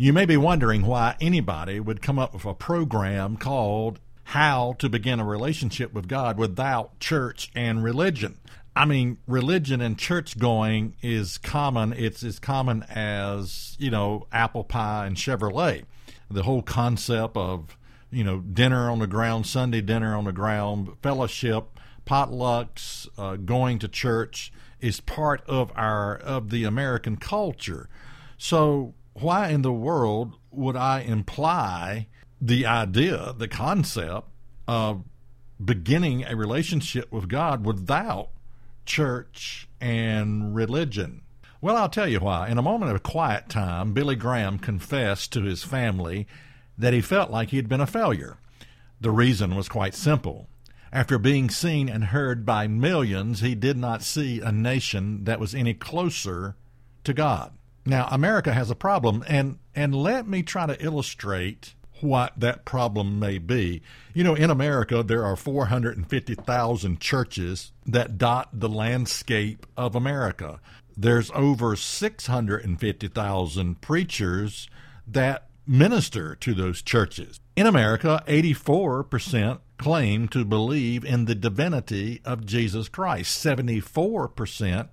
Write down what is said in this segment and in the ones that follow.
You may be wondering why anybody would come up with a program called How to Begin a Relationship with God Without Church and Religion. I mean, religion and church going is common. It's as common as, you know, apple pie and Chevrolet. The whole concept of, you know, dinner on the ground, Sunday dinner on the ground, fellowship, potlucks, uh, going to church is part of our of the American culture. So why in the world would I imply the idea, the concept of beginning a relationship with God without church and religion? Well, I'll tell you why. In a moment of quiet time, Billy Graham confessed to his family that he felt like he had been a failure. The reason was quite simple. After being seen and heard by millions, he did not see a nation that was any closer to God. Now, America has a problem, and, and let me try to illustrate what that problem may be. You know, in America, there are 450,000 churches that dot the landscape of America. There's over 650,000 preachers that minister to those churches. In America, 84% claim to believe in the divinity of Jesus Christ. 74%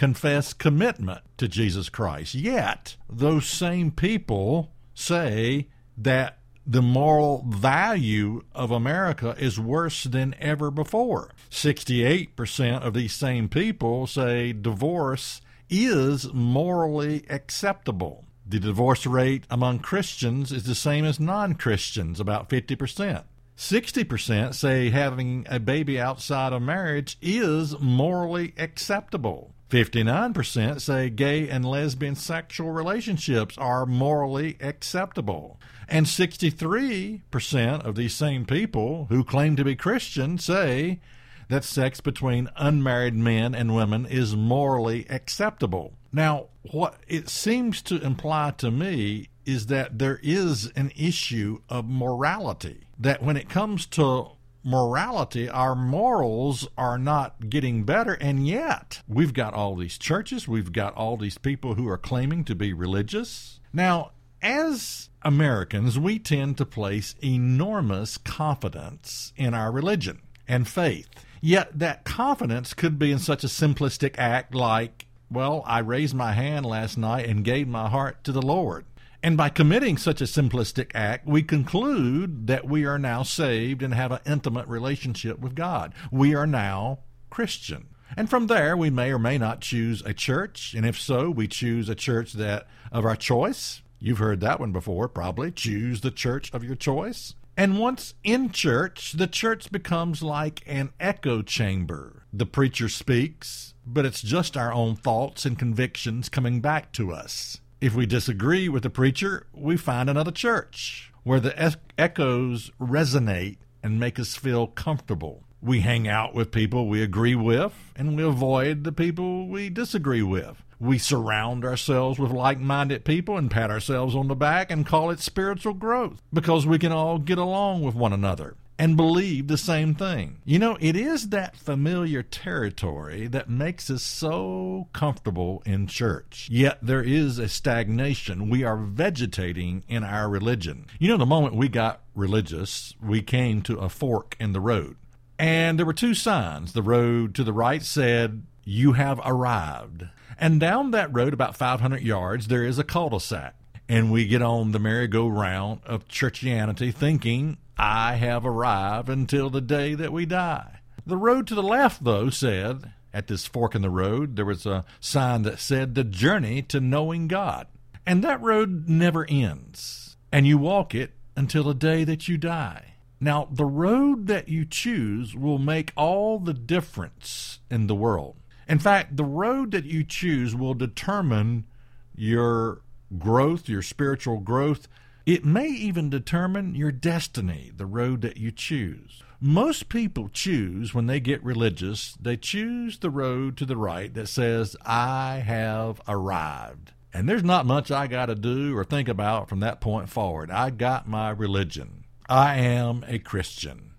confess commitment to Jesus Christ. Yet, those same people say that the moral value of America is worse than ever before. 68% of these same people say divorce is morally acceptable. The divorce rate among Christians is the same as non Christians, about 50%. 60% say having a baby outside of marriage is morally acceptable. 59% say gay and lesbian sexual relationships are morally acceptable. And 63% of these same people who claim to be Christian say that sex between unmarried men and women is morally acceptable. Now, what it seems to imply to me is that there is an issue of morality. That when it comes to morality, our morals are not getting better. And yet, we've got all these churches, we've got all these people who are claiming to be religious. Now, as Americans, we tend to place enormous confidence in our religion and faith. Yet, that confidence could be in such a simplistic act like, well, I raised my hand last night and gave my heart to the Lord. And by committing such a simplistic act, we conclude that we are now saved and have an intimate relationship with God. We are now Christian. And from there, we may or may not choose a church. And if so, we choose a church that of our choice. You've heard that one before, probably. Choose the church of your choice. And once in church, the church becomes like an echo chamber. The preacher speaks, but it's just our own thoughts and convictions coming back to us. If we disagree with the preacher, we find another church where the echoes resonate and make us feel comfortable. We hang out with people we agree with, and we avoid the people we disagree with. We surround ourselves with like minded people and pat ourselves on the back and call it spiritual growth because we can all get along with one another and believe the same thing. You know, it is that familiar territory that makes us so comfortable in church. Yet there is a stagnation. We are vegetating in our religion. You know, the moment we got religious, we came to a fork in the road. And there were two signs. The road to the right said, You have arrived. And down that road, about 500 yards, there is a cul de sac. And we get on the merry-go-round of churchianity thinking I have arrived until the day that we die. The road to the left, though, said, at this fork in the road, there was a sign that said, The journey to knowing God. And that road never ends, and you walk it until the day that you die. Now, the road that you choose will make all the difference in the world. In fact, the road that you choose will determine your growth, your spiritual growth, it may even determine your destiny, the road that you choose. Most people choose, when they get religious, they choose the road to the right that says, I have arrived. And there's not much I got to do or think about from that point forward. I got my religion. I am a Christian.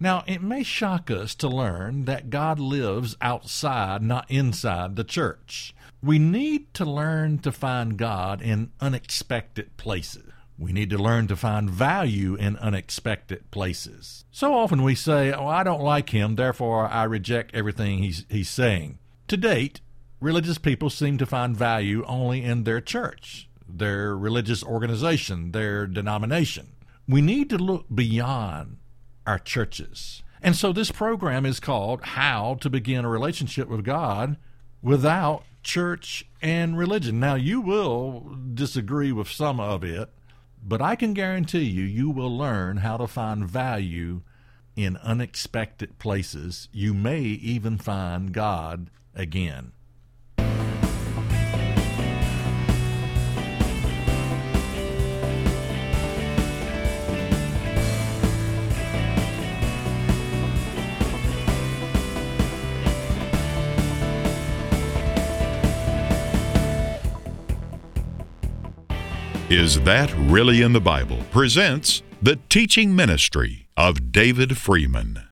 Now, it may shock us to learn that God lives outside, not inside the church. We need to learn to find God in unexpected places. We need to learn to find value in unexpected places. So often we say, Oh, I don't like him, therefore I reject everything he's, he's saying. To date, religious people seem to find value only in their church, their religious organization, their denomination. We need to look beyond our churches. And so this program is called How to Begin a Relationship with God Without Church and Religion. Now, you will disagree with some of it, but I can guarantee you, you will learn how to find value in unexpected places. You may even find God again. Is That Really in the Bible? presents the teaching ministry of David Freeman.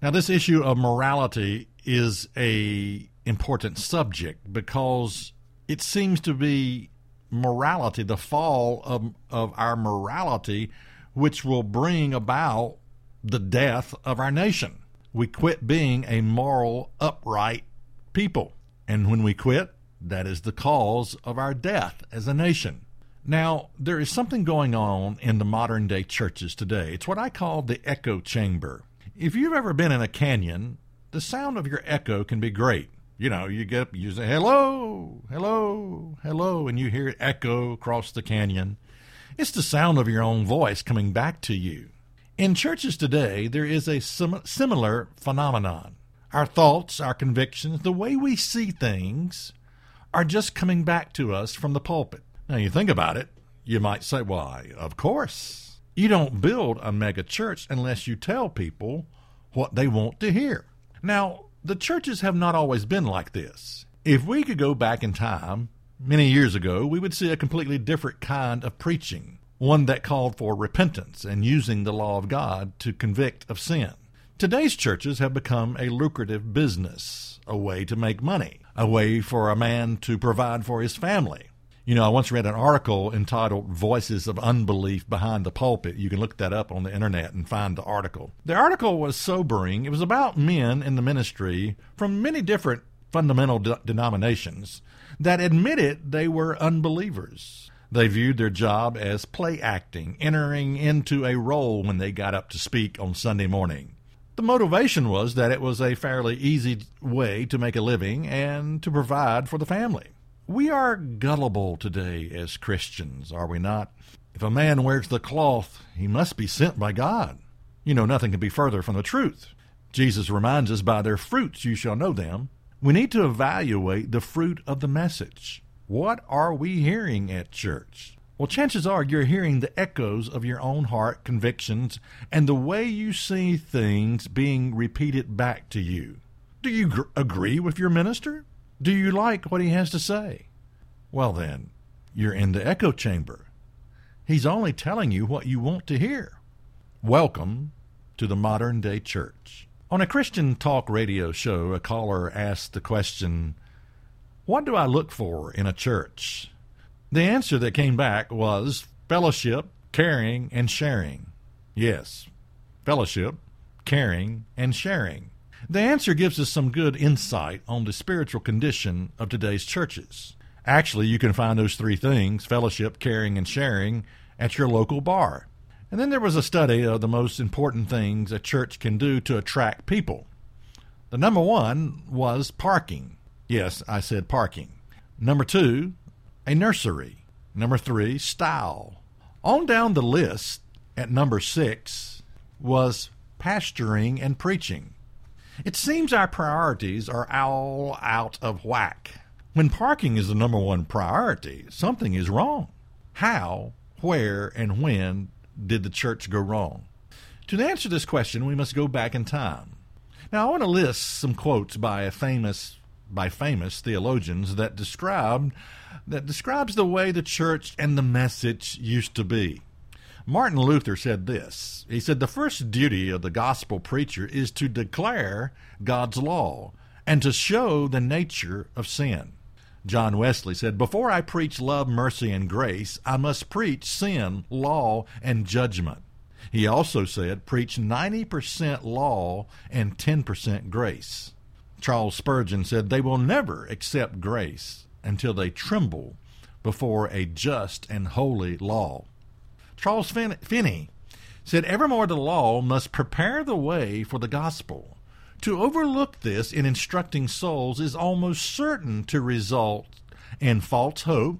Now this issue of morality is a important subject because it seems to be morality, the fall of, of our morality, which will bring about the death of our nation. We quit being a moral, upright people. And when we quit, that is the cause of our death as a nation. Now, there is something going on in the modern day churches today. It's what I call the echo chamber. If you've ever been in a canyon, the sound of your echo can be great. You know, you get up, you say, hello, hello, hello, and you hear it echo across the canyon. It's the sound of your own voice coming back to you. In churches today, there is a sim- similar phenomenon. Our thoughts, our convictions, the way we see things are just coming back to us from the pulpit. Now, you think about it, you might say, why, of course. You don't build a mega church unless you tell people what they want to hear. Now, the churches have not always been like this. If we could go back in time, many years ago, we would see a completely different kind of preaching, one that called for repentance and using the law of God to convict of sin. Today's churches have become a lucrative business, a way to make money, a way for a man to provide for his family, you know, I once read an article entitled Voices of Unbelief Behind the Pulpit. You can look that up on the internet and find the article. The article was sobering. It was about men in the ministry from many different fundamental de- denominations that admitted they were unbelievers. They viewed their job as play acting, entering into a role when they got up to speak on Sunday morning. The motivation was that it was a fairly easy way to make a living and to provide for the family. We are gullible today as Christians, are we not? If a man wears the cloth, he must be sent by God. You know, nothing can be further from the truth. Jesus reminds us, by their fruits you shall know them. We need to evaluate the fruit of the message. What are we hearing at church? Well, chances are you're hearing the echoes of your own heart convictions and the way you see things being repeated back to you. Do you gr- agree with your minister? Do you like what he has to say? Well, then, you're in the echo chamber. He's only telling you what you want to hear. Welcome to the modern day church. On a Christian talk radio show, a caller asked the question, What do I look for in a church? The answer that came back was fellowship, caring, and sharing. Yes, fellowship, caring, and sharing. The answer gives us some good insight on the spiritual condition of today's churches. Actually, you can find those three things fellowship, caring, and sharing at your local bar. And then there was a study of the most important things a church can do to attract people. The number one was parking. Yes, I said parking. Number two, a nursery. Number three, style. On down the list at number six was pastoring and preaching. It seems our priorities are all out of whack. When parking is the number one priority, something is wrong. How, where, and when did the church go wrong? To answer this question, we must go back in time. Now, I want to list some quotes by famous by famous theologians that describe that describes the way the church and the message used to be. Martin Luther said this. He said, The first duty of the gospel preacher is to declare God's law and to show the nature of sin. John Wesley said, Before I preach love, mercy, and grace, I must preach sin, law, and judgment. He also said, Preach 90% law and 10% grace. Charles Spurgeon said, They will never accept grace until they tremble before a just and holy law. Charles Finney said, Evermore the law must prepare the way for the gospel. To overlook this in instructing souls is almost certain to result in false hope,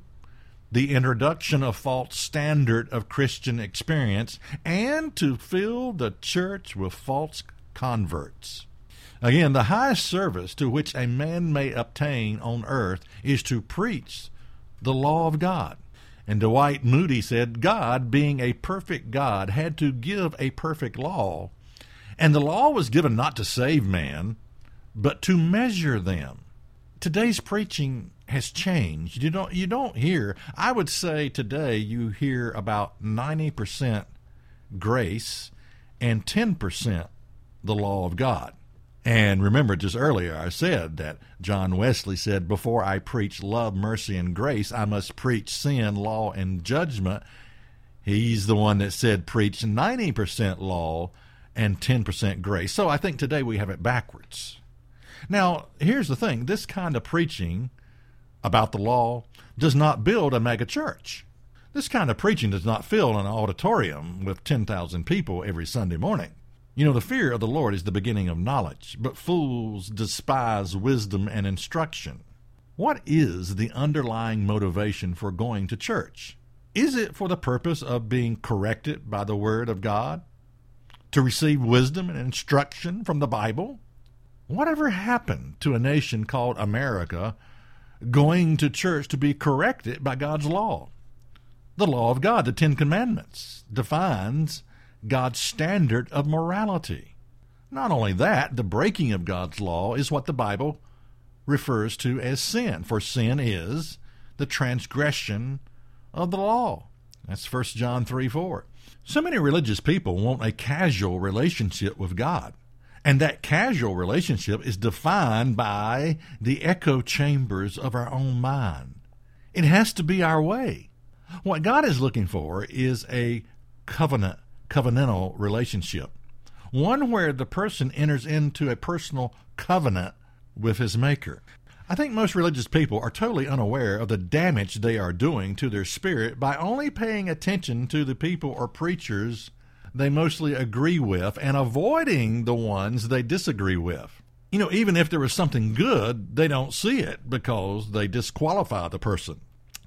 the introduction of false standard of Christian experience, and to fill the church with false converts. Again, the highest service to which a man may obtain on earth is to preach the law of God. And Dwight Moody said, God, being a perfect God, had to give a perfect law. And the law was given not to save man, but to measure them. Today's preaching has changed. You don't you don't hear. I would say today you hear about 90% grace and 10% the law of God. And remember, just earlier I said that John Wesley said, Before I preach love, mercy, and grace, I must preach sin, law, and judgment. He's the one that said, Preach 90% law and 10% grace. So I think today we have it backwards. Now, here's the thing this kind of preaching about the law does not build a megachurch. This kind of preaching does not fill an auditorium with 10,000 people every Sunday morning. You know, the fear of the Lord is the beginning of knowledge, but fools despise wisdom and instruction. What is the underlying motivation for going to church? Is it for the purpose of being corrected by the Word of God? To receive wisdom and instruction from the Bible? Whatever happened to a nation called America going to church to be corrected by God's law? The law of God, the Ten Commandments, defines God's standard of morality. Not only that, the breaking of God's law is what the Bible refers to as sin, for sin is the transgression of the law. That's 1 John 3 4. So many religious people want a casual relationship with God. And that casual relationship is defined by the echo chambers of our own mind. It has to be our way. What God is looking for is a covenant covenantal relationship, one where the person enters into a personal covenant with his Maker. I think most religious people are totally unaware of the damage they are doing to their spirit by only paying attention to the people or preachers they mostly agree with and avoiding the ones they disagree with. You know, even if there was something good, they don't see it because they disqualify the person.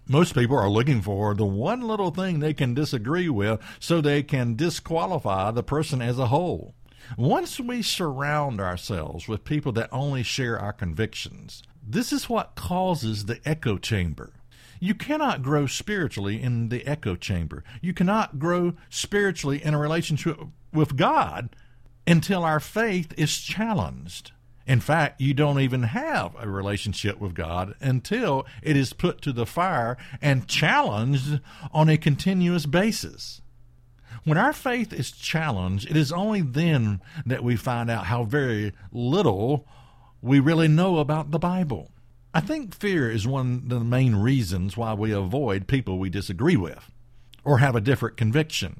Most people are looking for the one little thing they can disagree with so they can disqualify the person as a whole. Once we surround ourselves with people that only share our convictions, this is what causes the echo chamber. You cannot grow spiritually in the echo chamber. You cannot grow spiritually in a relationship with God until our faith is challenged. In fact, you don't even have a relationship with God until it is put to the fire and challenged on a continuous basis. When our faith is challenged, it is only then that we find out how very little we really know about the Bible. I think fear is one of the main reasons why we avoid people we disagree with or have a different conviction.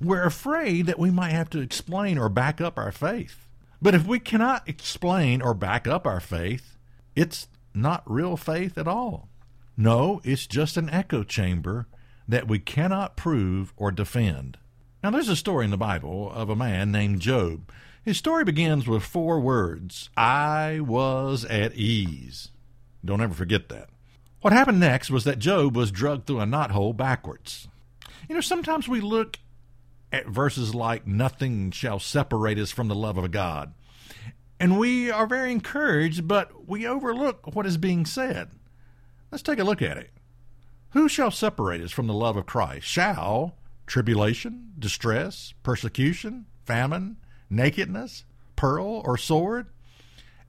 We're afraid that we might have to explain or back up our faith. But if we cannot explain or back up our faith, it's not real faith at all. No, it's just an echo chamber that we cannot prove or defend. Now, there's a story in the Bible of a man named Job. His story begins with four words I was at ease. Don't ever forget that. What happened next was that Job was drugged through a knothole backwards. You know, sometimes we look verses like, Nothing shall separate us from the love of God. And we are very encouraged, but we overlook what is being said. Let's take a look at it. Who shall separate us from the love of Christ? Shall tribulation, distress, persecution, famine, nakedness, peril, or sword?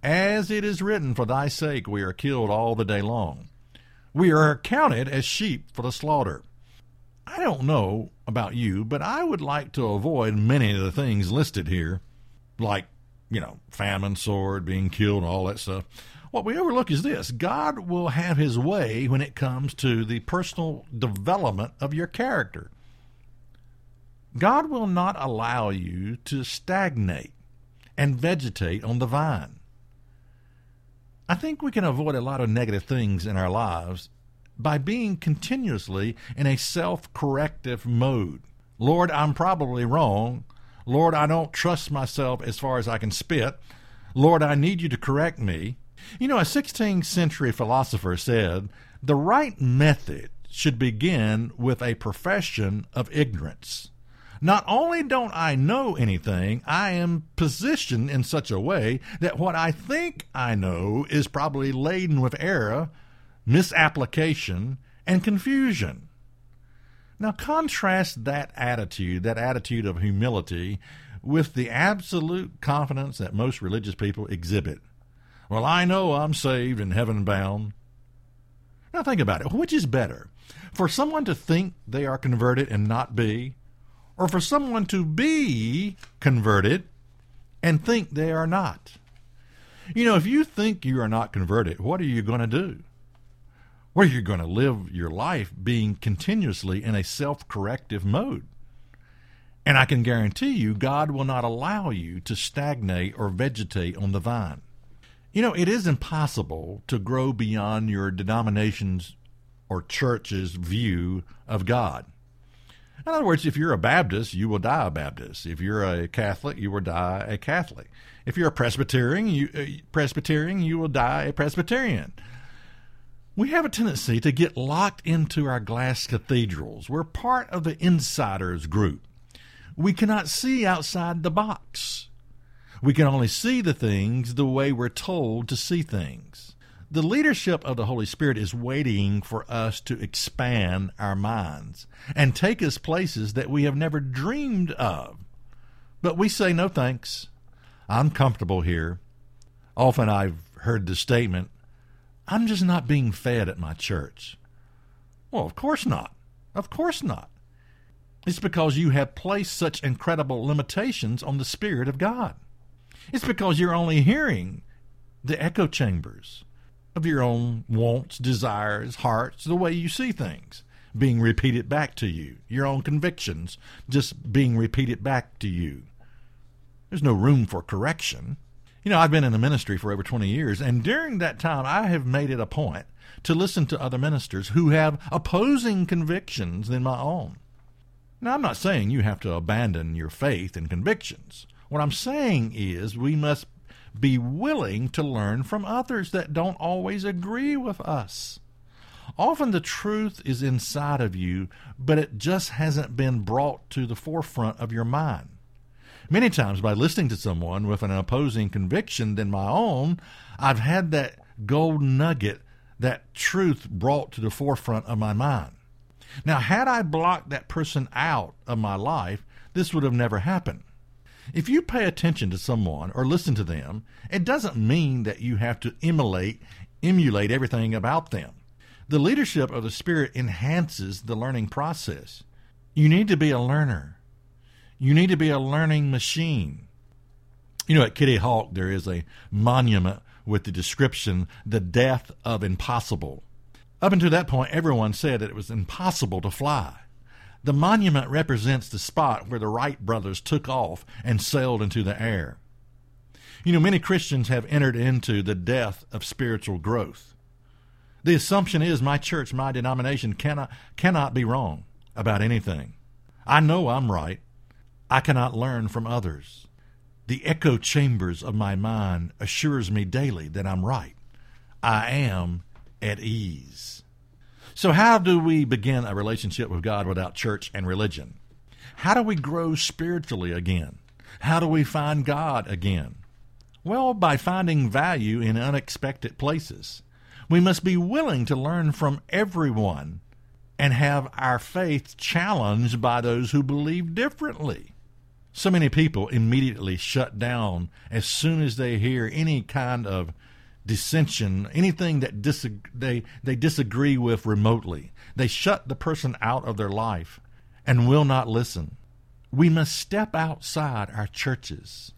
As it is written, For thy sake we are killed all the day long. We are counted as sheep for the slaughter. I don't know about you, but I would like to avoid many of the things listed here, like you know, famine, sword, being killed, all that stuff. What we overlook is this God will have his way when it comes to the personal development of your character. God will not allow you to stagnate and vegetate on the vine. I think we can avoid a lot of negative things in our lives by being continuously in a self corrective mode. Lord, I'm probably wrong. Lord, I don't trust myself as far as I can spit. Lord, I need you to correct me. You know, a 16th century philosopher said the right method should begin with a profession of ignorance. Not only don't I know anything, I am positioned in such a way that what I think I know is probably laden with error, misapplication, and confusion. Now, contrast that attitude, that attitude of humility, with the absolute confidence that most religious people exhibit. Well, I know I'm saved and heaven bound. Now, think about it. Which is better? For someone to think they are converted and not be, or for someone to be converted and think they are not? You know, if you think you are not converted, what are you going to do? Well, you're going to live your life being continuously in a self corrective mode. And I can guarantee you, God will not allow you to stagnate or vegetate on the vine. You know, it is impossible to grow beyond your denomination's or church's view of God. In other words, if you're a Baptist, you will die a Baptist. If you're a Catholic, you will die a Catholic. If you're a Presbyterian, you uh, Presbyterian, you will die a Presbyterian. We have a tendency to get locked into our glass cathedrals. We're part of the insiders group. We cannot see outside the box. We can only see the things the way we're told to see things. The leadership of the Holy Spirit is waiting for us to expand our minds and take us places that we have never dreamed of. But we say, no thanks. I'm comfortable here. Often I've heard the statement, I'm just not being fed at my church. Well, of course not. Of course not. It's because you have placed such incredible limitations on the Spirit of God. It's because you're only hearing the echo chambers of your own wants, desires, hearts, the way you see things being repeated back to you, your own convictions just being repeated back to you. There's no room for correction. You know, I've been in the ministry for over 20 years, and during that time, I have made it a point to listen to other ministers who have opposing convictions than my own. Now, I'm not saying you have to abandon your faith and convictions. What I'm saying is we must be willing to learn from others that don't always agree with us. Often the truth is inside of you, but it just hasn't been brought to the forefront of your mind. Many times, by listening to someone with an opposing conviction than my own, I've had that gold nugget, that truth brought to the forefront of my mind. Now, had I blocked that person out of my life, this would have never happened. If you pay attention to someone or listen to them, it doesn't mean that you have to emulate emulate everything about them. The leadership of the Spirit enhances the learning process. You need to be a learner. You need to be a learning machine. You know, at Kitty Hawk, there is a monument with the description, the death of impossible. Up until that point, everyone said that it was impossible to fly. The monument represents the spot where the Wright brothers took off and sailed into the air. You know, many Christians have entered into the death of spiritual growth. The assumption is my church, my denomination cannot cannot be wrong about anything. I know I'm right. I cannot learn from others. The echo chambers of my mind assures me daily that I'm right. I am at ease. So, how do we begin a relationship with God without church and religion? How do we grow spiritually again? How do we find God again? Well, by finding value in unexpected places. We must be willing to learn from everyone and have our faith challenged by those who believe differently. So many people immediately shut down as soon as they hear any kind of dissension, anything that they, they disagree with remotely. They shut the person out of their life and will not listen. We must step outside our churches,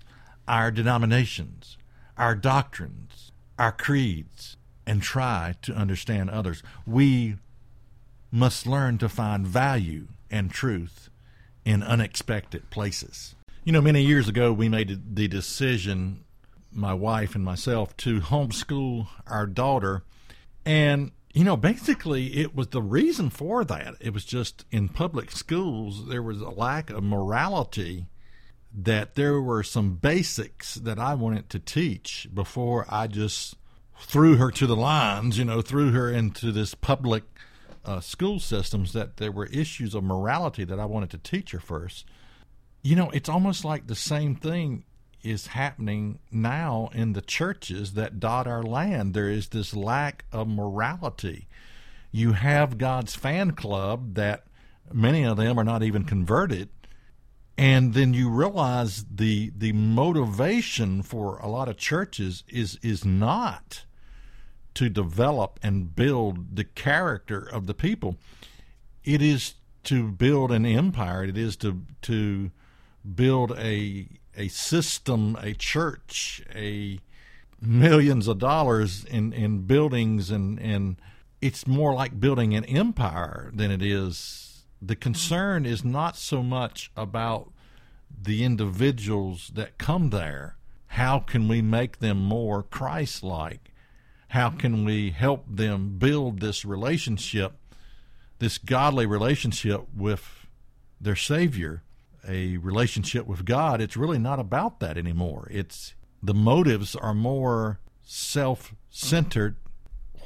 our denominations, our doctrines, our creeds, and try to understand others. We must learn to find value and truth in unexpected places. You know, many years ago, we made the decision, my wife and myself, to homeschool our daughter. And, you know, basically, it was the reason for that. It was just in public schools, there was a lack of morality that there were some basics that I wanted to teach before I just threw her to the lines, you know, threw her into this public uh, school systems, that there were issues of morality that I wanted to teach her first you know, it's almost like the same thing is happening now in the churches that dot our land. There is this lack of morality. You have God's fan club that many of them are not even converted. And then you realize the the motivation for a lot of churches is is not to develop and build the character of the people. It is to build an empire. It is to to build a a system, a church, a millions of dollars in, in buildings and, and it's more like building an empire than it is the concern is not so much about the individuals that come there. How can we make them more Christ like? How can we help them build this relationship, this godly relationship with their Savior? a relationship with God, it's really not about that anymore. It's the motives are more self centered.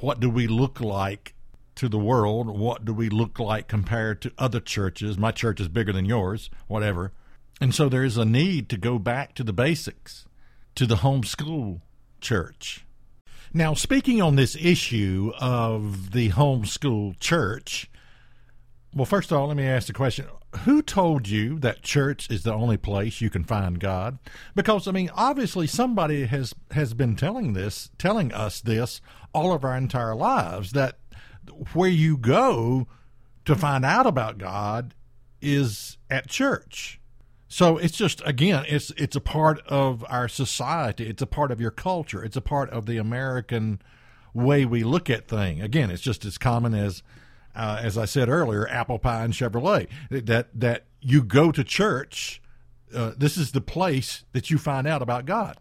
What do we look like to the world? What do we look like compared to other churches? My church is bigger than yours, whatever. And so there is a need to go back to the basics, to the homeschool church. Now, speaking on this issue of the homeschool church, well, first of all, let me ask the question who told you that church is the only place you can find God? Because I mean, obviously somebody has has been telling this, telling us this all of our entire lives that where you go to find out about God is at church. So it's just again, it's it's a part of our society. It's a part of your culture. It's a part of the American way we look at things. Again, it's just as common as uh, as I said earlier, apple pie and Chevrolet. That that you go to church. Uh, this is the place that you find out about God.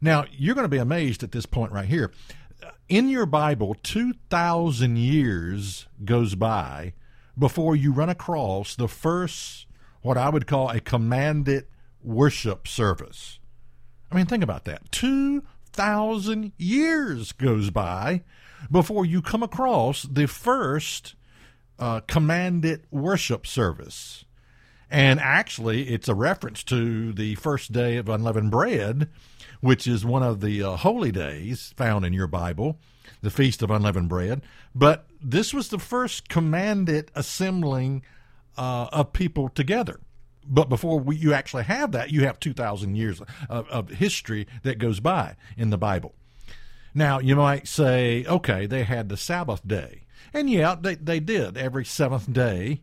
Now you're going to be amazed at this point right here. In your Bible, two thousand years goes by before you run across the first what I would call a commanded worship service. I mean, think about that. Two thousand years goes by before you come across the first uh, commanded worship service. And actually, it's a reference to the first day of unleavened bread, which is one of the uh, holy days found in your Bible, the Feast of Unleavened Bread. But this was the first commanded assembling uh, of people together. But before we, you actually have that, you have 2,000 years of, of history that goes by in the Bible. Now, you might say, okay, they had the Sabbath day. And yeah, they, they did. Every seventh day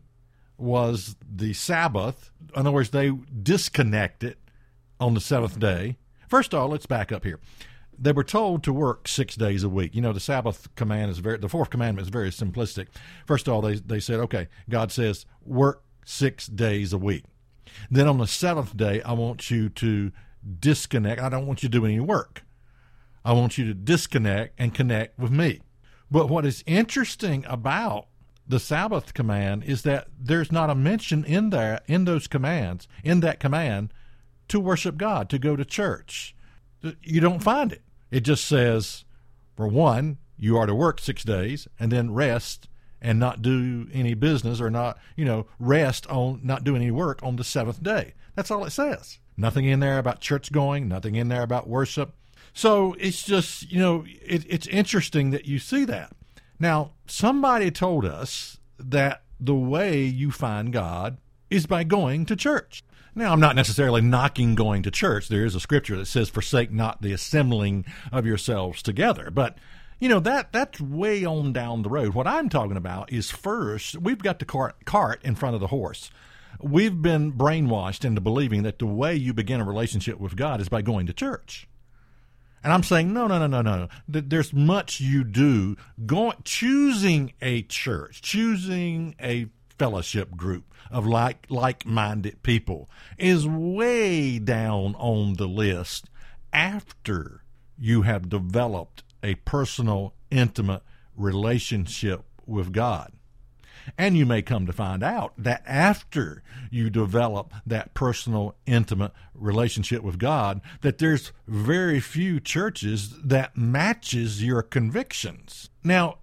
was the Sabbath. In other words, they disconnected on the seventh day. First of all, let's back up here. They were told to work six days a week. You know, the Sabbath command is very, the fourth commandment is very simplistic. First of all, they, they said, okay, God says, work six days a week. Then on the seventh day, I want you to disconnect. I don't want you to do any work. I want you to disconnect and connect with me. But what is interesting about the Sabbath command is that there's not a mention in there in those commands in that command to worship God, to go to church. You don't find it. It just says, for one, you are to work six days and then rest and not do any business or not, you know, rest on not doing any work on the seventh day. That's all it says. Nothing in there about church going, nothing in there about worship. So it's just, you know, it, it's interesting that you see that. Now, somebody told us that the way you find God is by going to church. Now, I'm not necessarily knocking going to church. There is a scripture that says, "Forsake not the assembling of yourselves together." But you know that that's way on down the road. What I'm talking about is first we've got the cart, cart in front of the horse. we've been brainwashed into believing that the way you begin a relationship with God is by going to church. And I'm saying, no, no, no, no, no. There's much you do. Going, choosing a church, choosing a fellowship group of like like-minded people is way down on the list after you have developed a personal, intimate relationship with God. And you may come to find out that after you develop that personal, intimate relationship with God, that there's very few churches that matches your convictions. Now,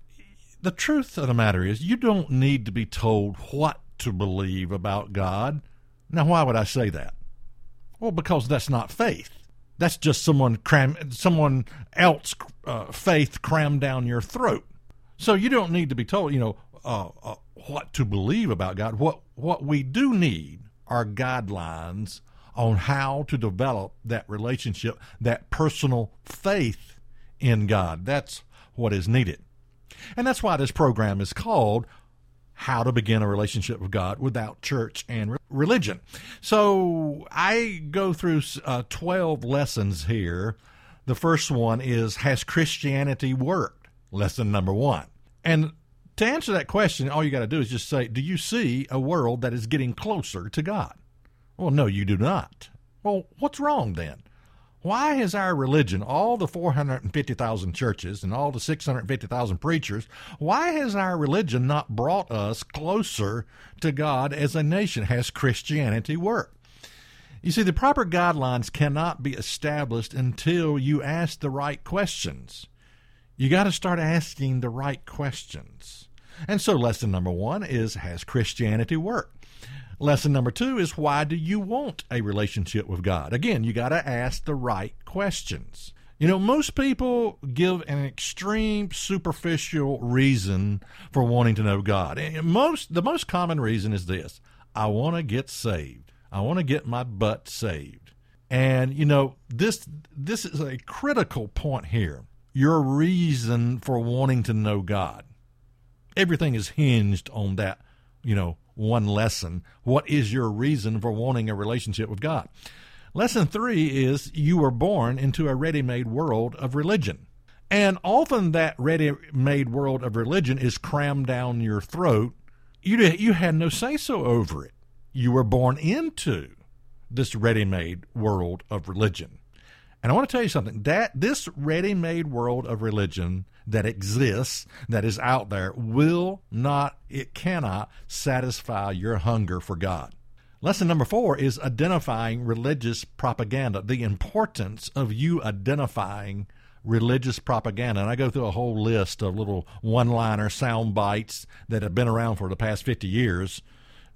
the truth of the matter is you don't need to be told what to believe about God. Now, why would I say that? Well, because that's not faith. That's just someone cram someone else uh, faith crammed down your throat. So you don't need to be told, you know, uh, uh, what to believe about God. What what we do need are guidelines on how to develop that relationship, that personal faith in God. That's what is needed. And that's why this program is called How to Begin a Relationship with God Without Church and Religion. So I go through uh, 12 lessons here. The first one is Has Christianity worked? Lesson number one. And to answer that question, all you got to do is just say, Do you see a world that is getting closer to God? Well, no, you do not. Well, what's wrong then? Why has our religion, all the 450,000 churches and all the 650,000 preachers, why has our religion not brought us closer to God as a nation? Has Christianity worked? You see, the proper guidelines cannot be established until you ask the right questions. You got to start asking the right questions. And so, lesson number one is Has Christianity worked? Lesson number two is why do you want a relationship with God? Again, you got to ask the right questions. You know, most people give an extreme superficial reason for wanting to know God. And most the most common reason is this. I want to get saved. I want to get my butt saved. And you know, this this is a critical point here. Your reason for wanting to know God. Everything is hinged on that, you know, one lesson. What is your reason for wanting a relationship with God? Lesson three is you were born into a ready made world of religion. And often that ready made world of religion is crammed down your throat. You, you had no say so over it. You were born into this ready made world of religion. And I want to tell you something that this ready made world of religion that exists, that is out there, will not, it cannot satisfy your hunger for God. Lesson number four is identifying religious propaganda, the importance of you identifying religious propaganda. And I go through a whole list of little one liner sound bites that have been around for the past 50 years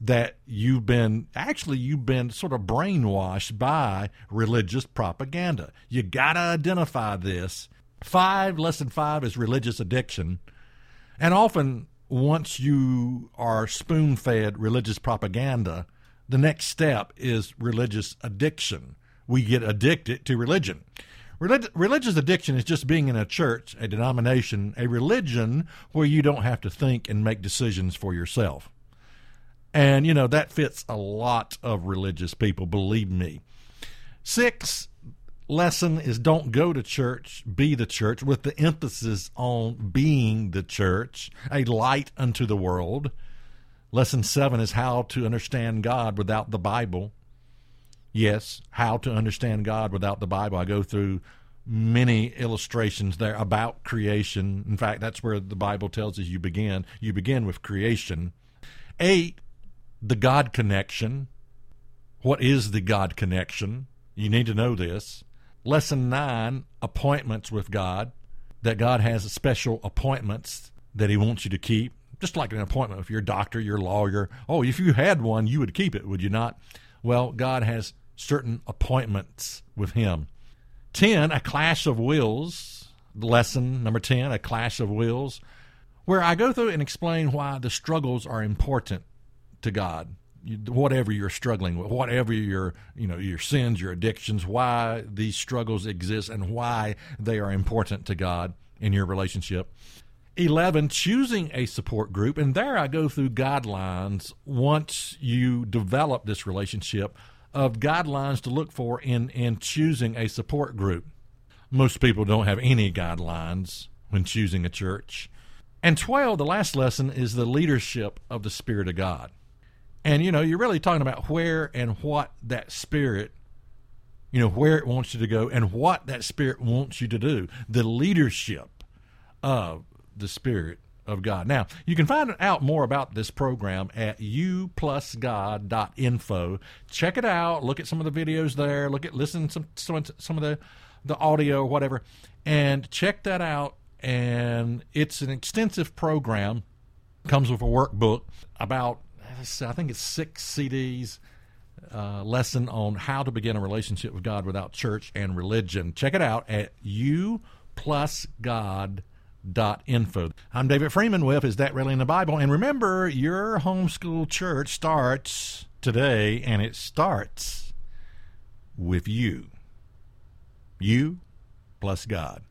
that you've been actually you've been sort of brainwashed by religious propaganda. You got to identify this Five, lesson five is religious addiction. And often, once you are spoon fed religious propaganda, the next step is religious addiction. We get addicted to religion. Relig- religious addiction is just being in a church, a denomination, a religion where you don't have to think and make decisions for yourself. And, you know, that fits a lot of religious people, believe me. Six, lesson is don't go to church, be the church, with the emphasis on being the church, a light unto the world. Lesson seven is how to understand God without the Bible. Yes, how to understand God without the Bible. I go through many illustrations there about creation. In fact, that's where the Bible tells us you begin. You begin with creation. Eight, the God connection. What is the God connection? You need to know this. Lesson nine appointments with God, that God has special appointments that He wants you to keep, just like an appointment with your doctor, your lawyer. Oh, if you had one, you would keep it, would you not? Well, God has certain appointments with Him. 10, a clash of wills. Lesson number 10, a clash of wills, where I go through and explain why the struggles are important to God whatever you're struggling with, whatever your you know your sins, your addictions, why these struggles exist, and why they are important to God in your relationship. 11, choosing a support group. And there I go through guidelines once you develop this relationship of guidelines to look for in, in choosing a support group. Most people don't have any guidelines when choosing a church. And 12, the last lesson, is the leadership of the Spirit of God. And, you know, you're really talking about where and what that Spirit, you know, where it wants you to go and what that Spirit wants you to do. The leadership of the Spirit of God. Now, you can find out more about this program at uplusgod.info. Check it out. Look at some of the videos there. Look at listen to some some of the the audio, or whatever, and check that out. And it's an extensive program. Comes with a workbook about I think it's six CDs. Uh, lesson on how to begin a relationship with God without church and religion. Check it out at uplusgod.info info. I'm David Freeman with Is That Really in the Bible? And remember, your homeschool church starts today, and it starts with you. You plus God.